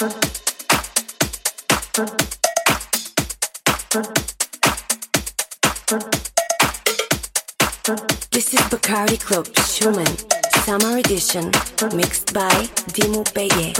This is Bacardi Club Schumann Summer Edition mixed by Dimmu Beye.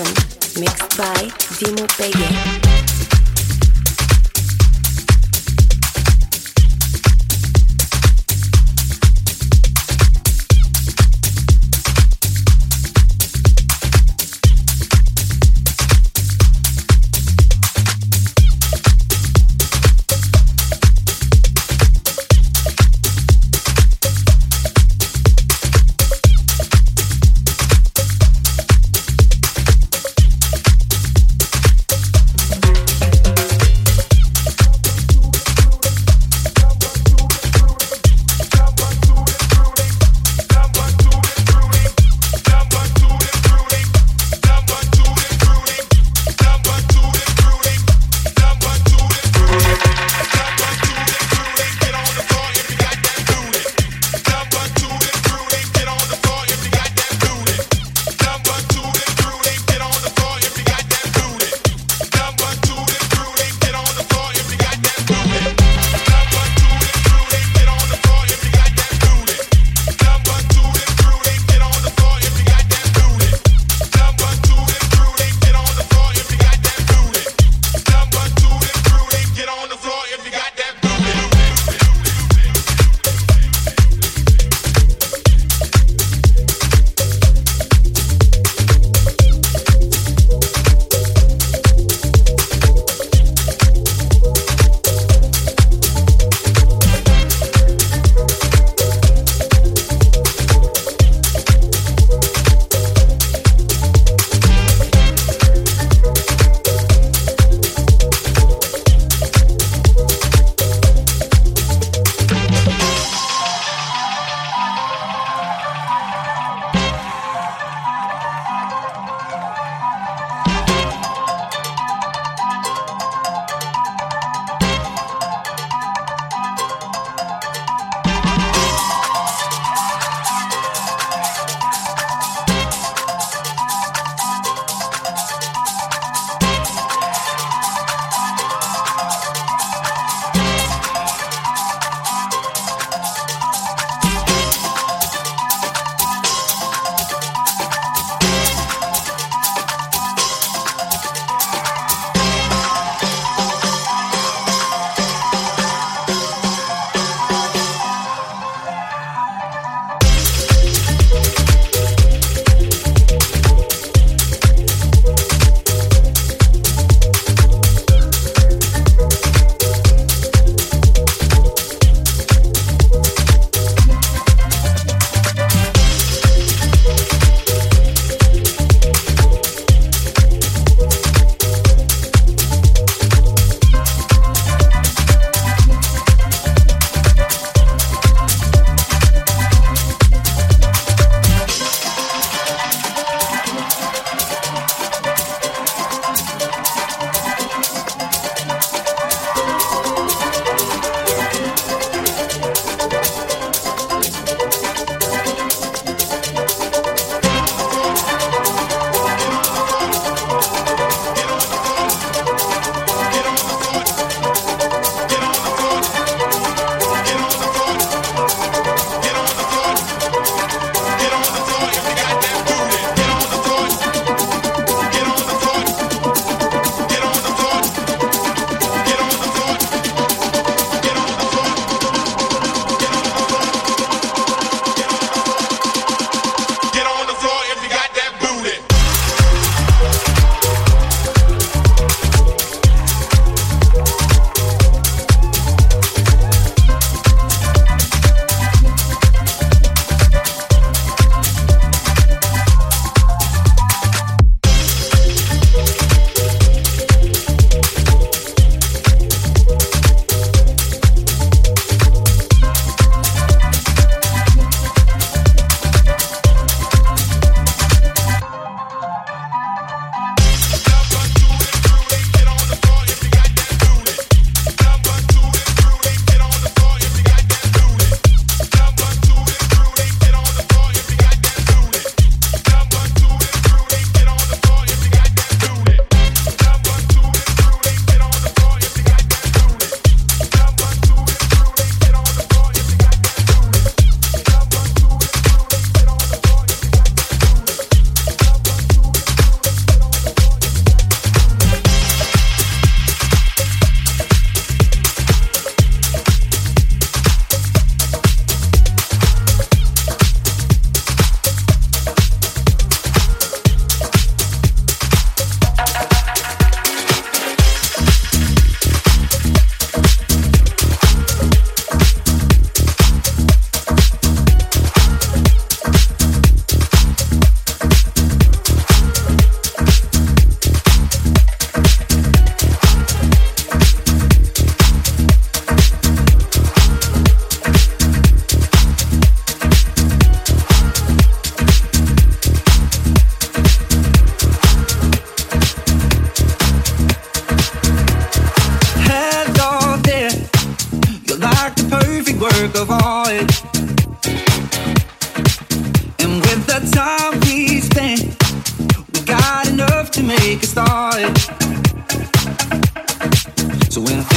Summer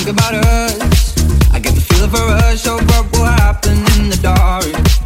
think about us. I get the feeling for us, so what will happen in the dark?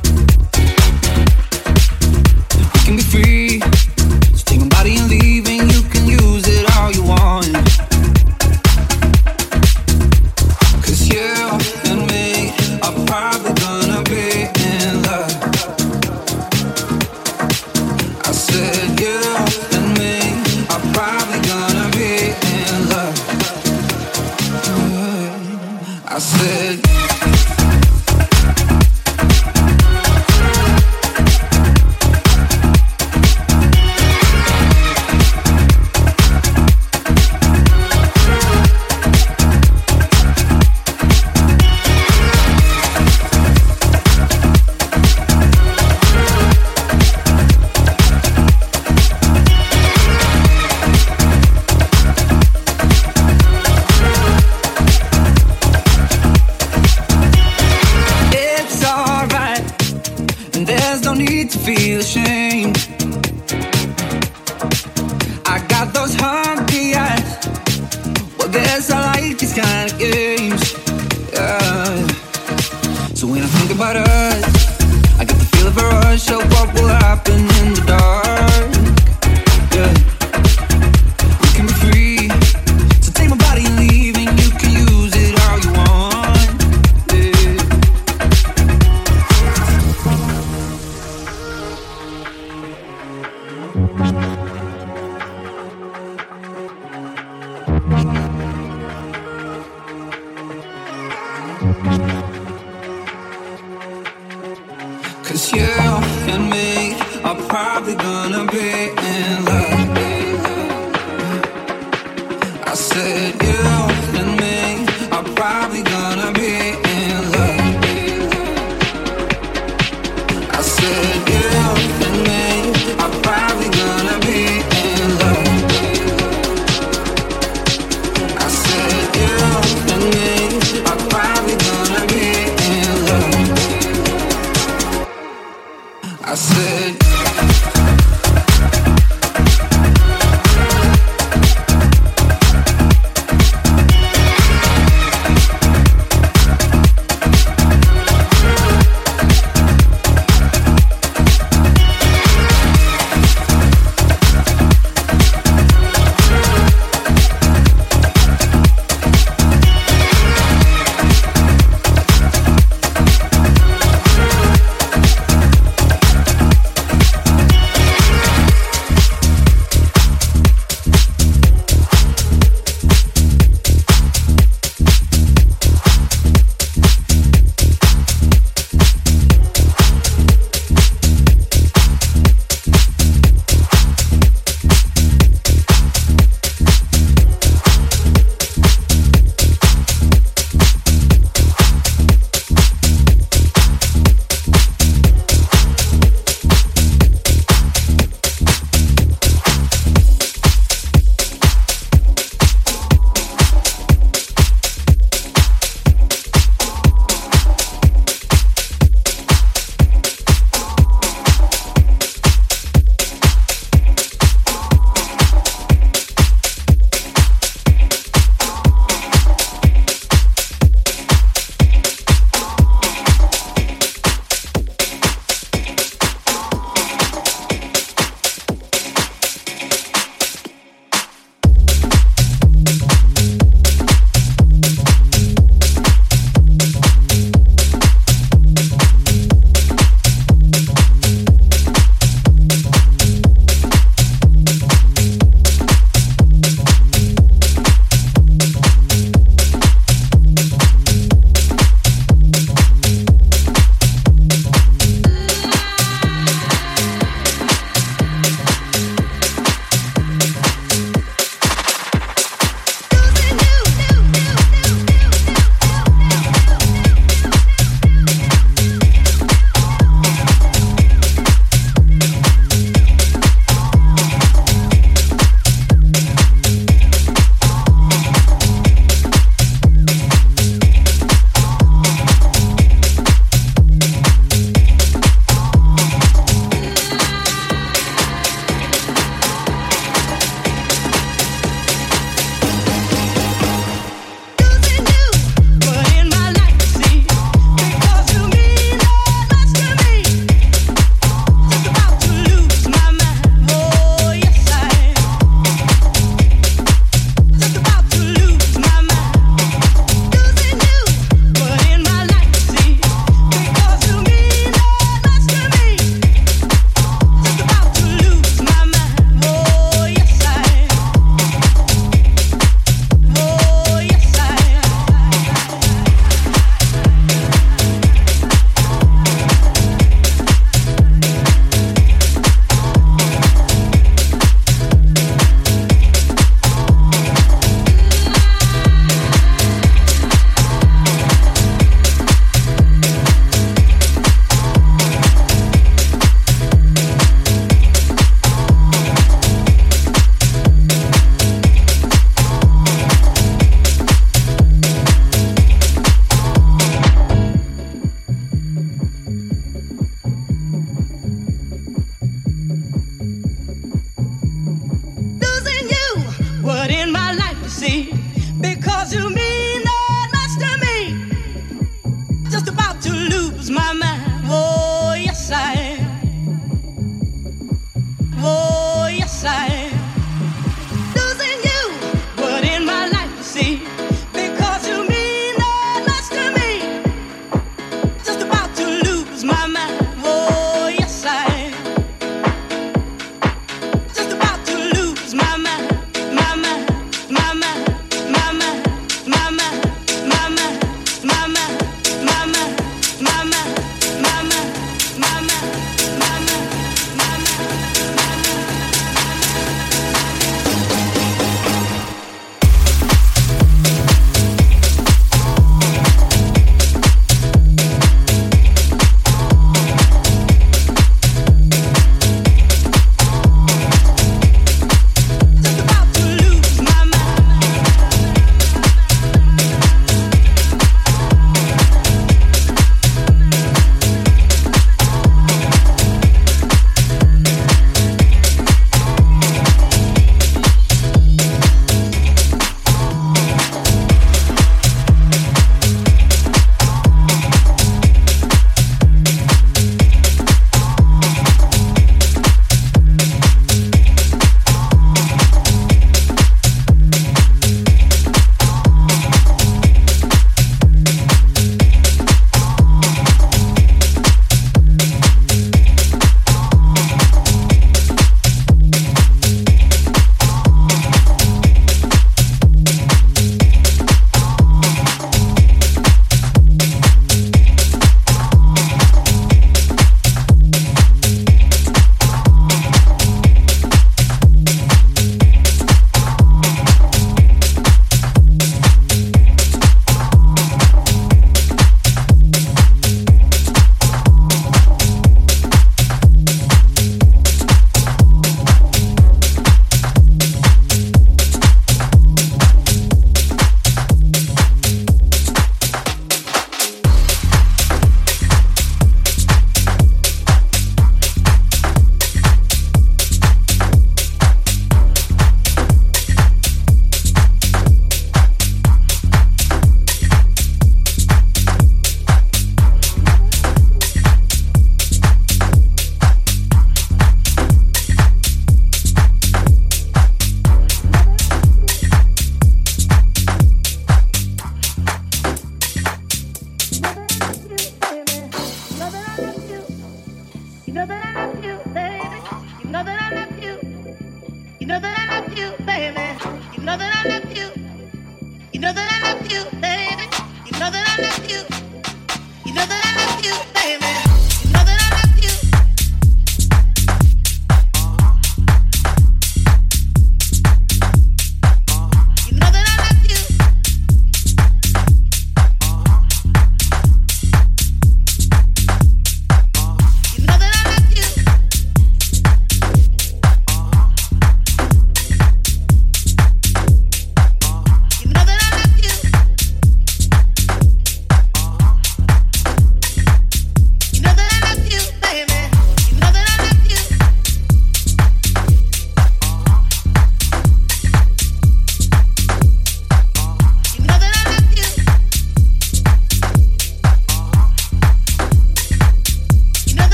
Girl, and then.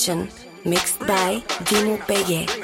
Edition, mixed by Dimmu Peye.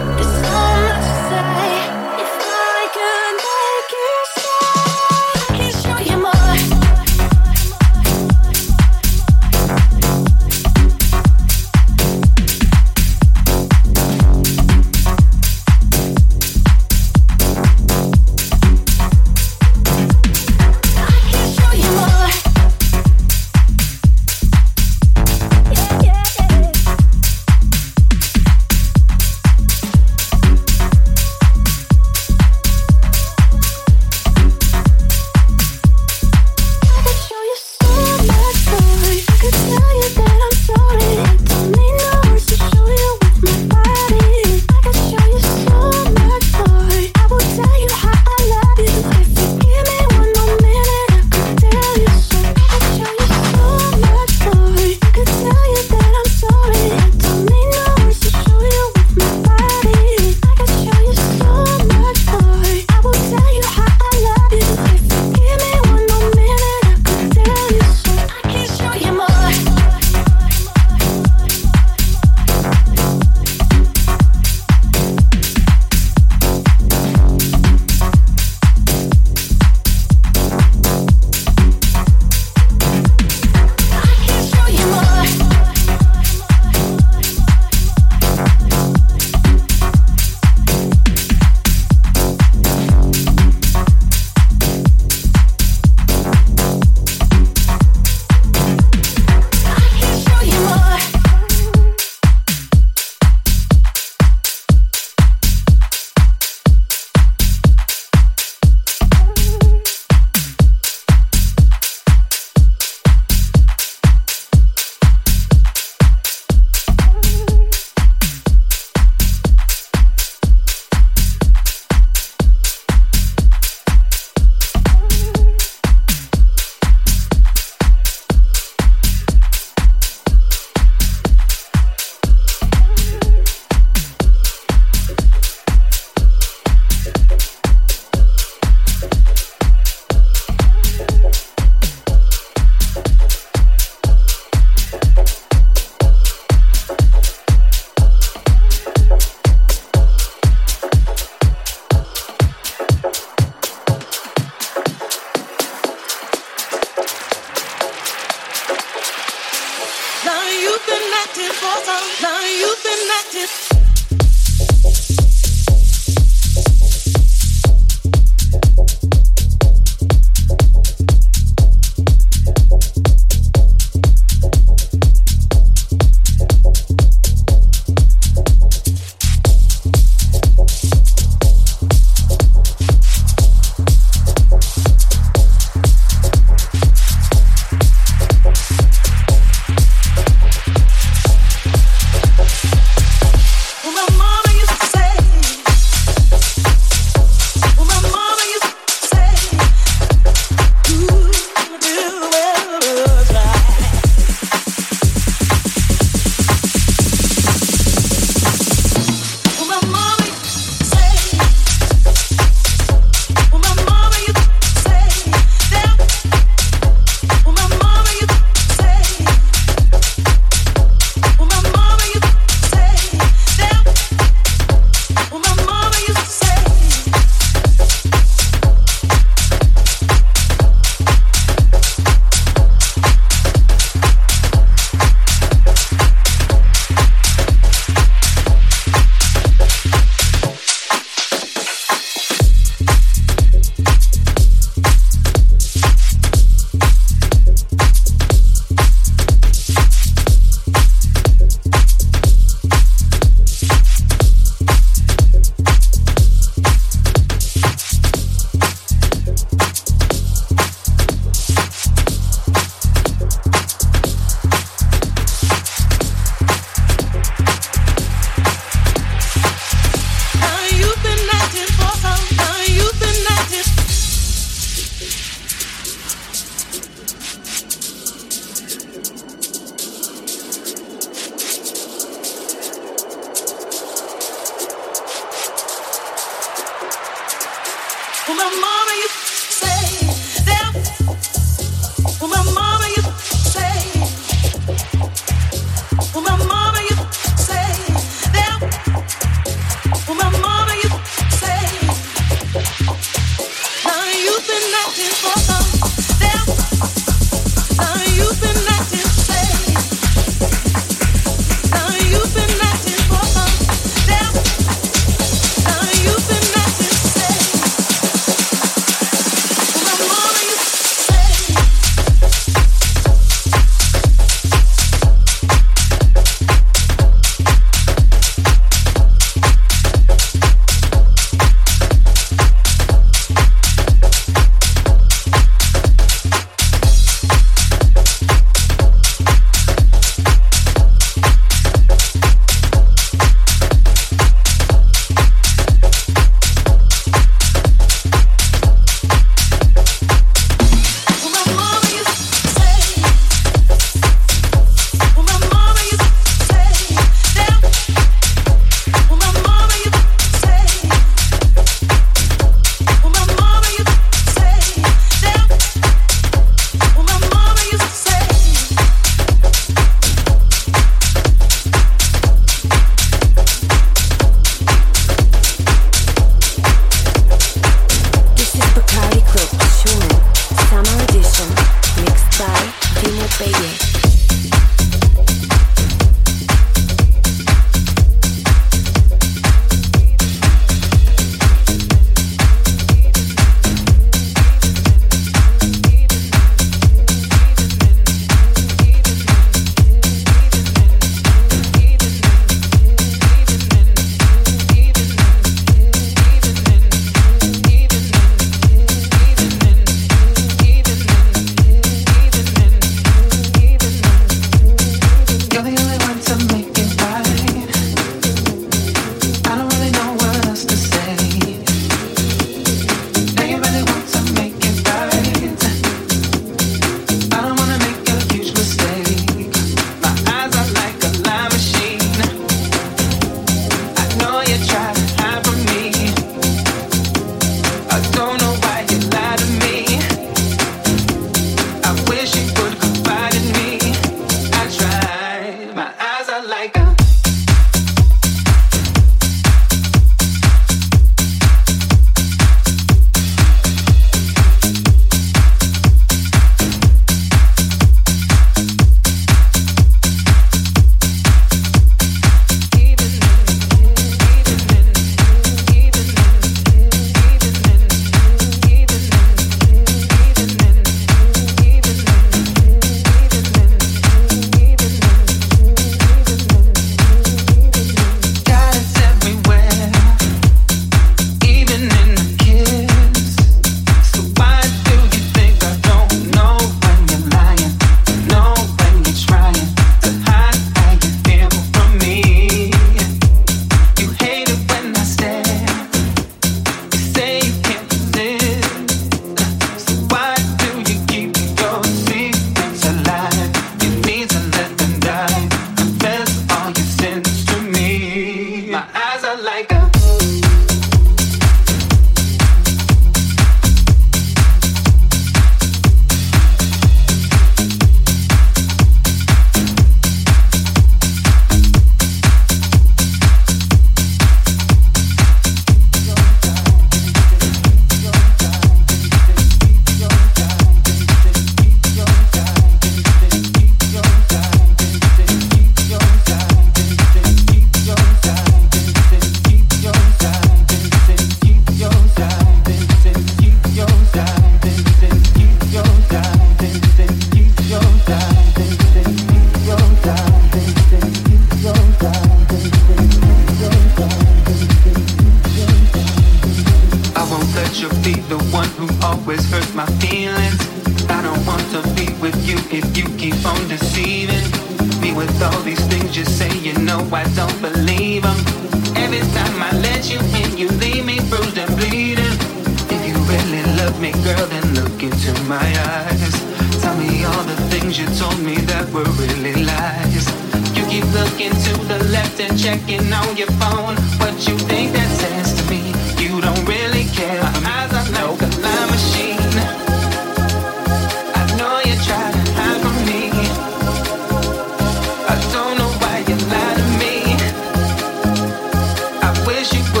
she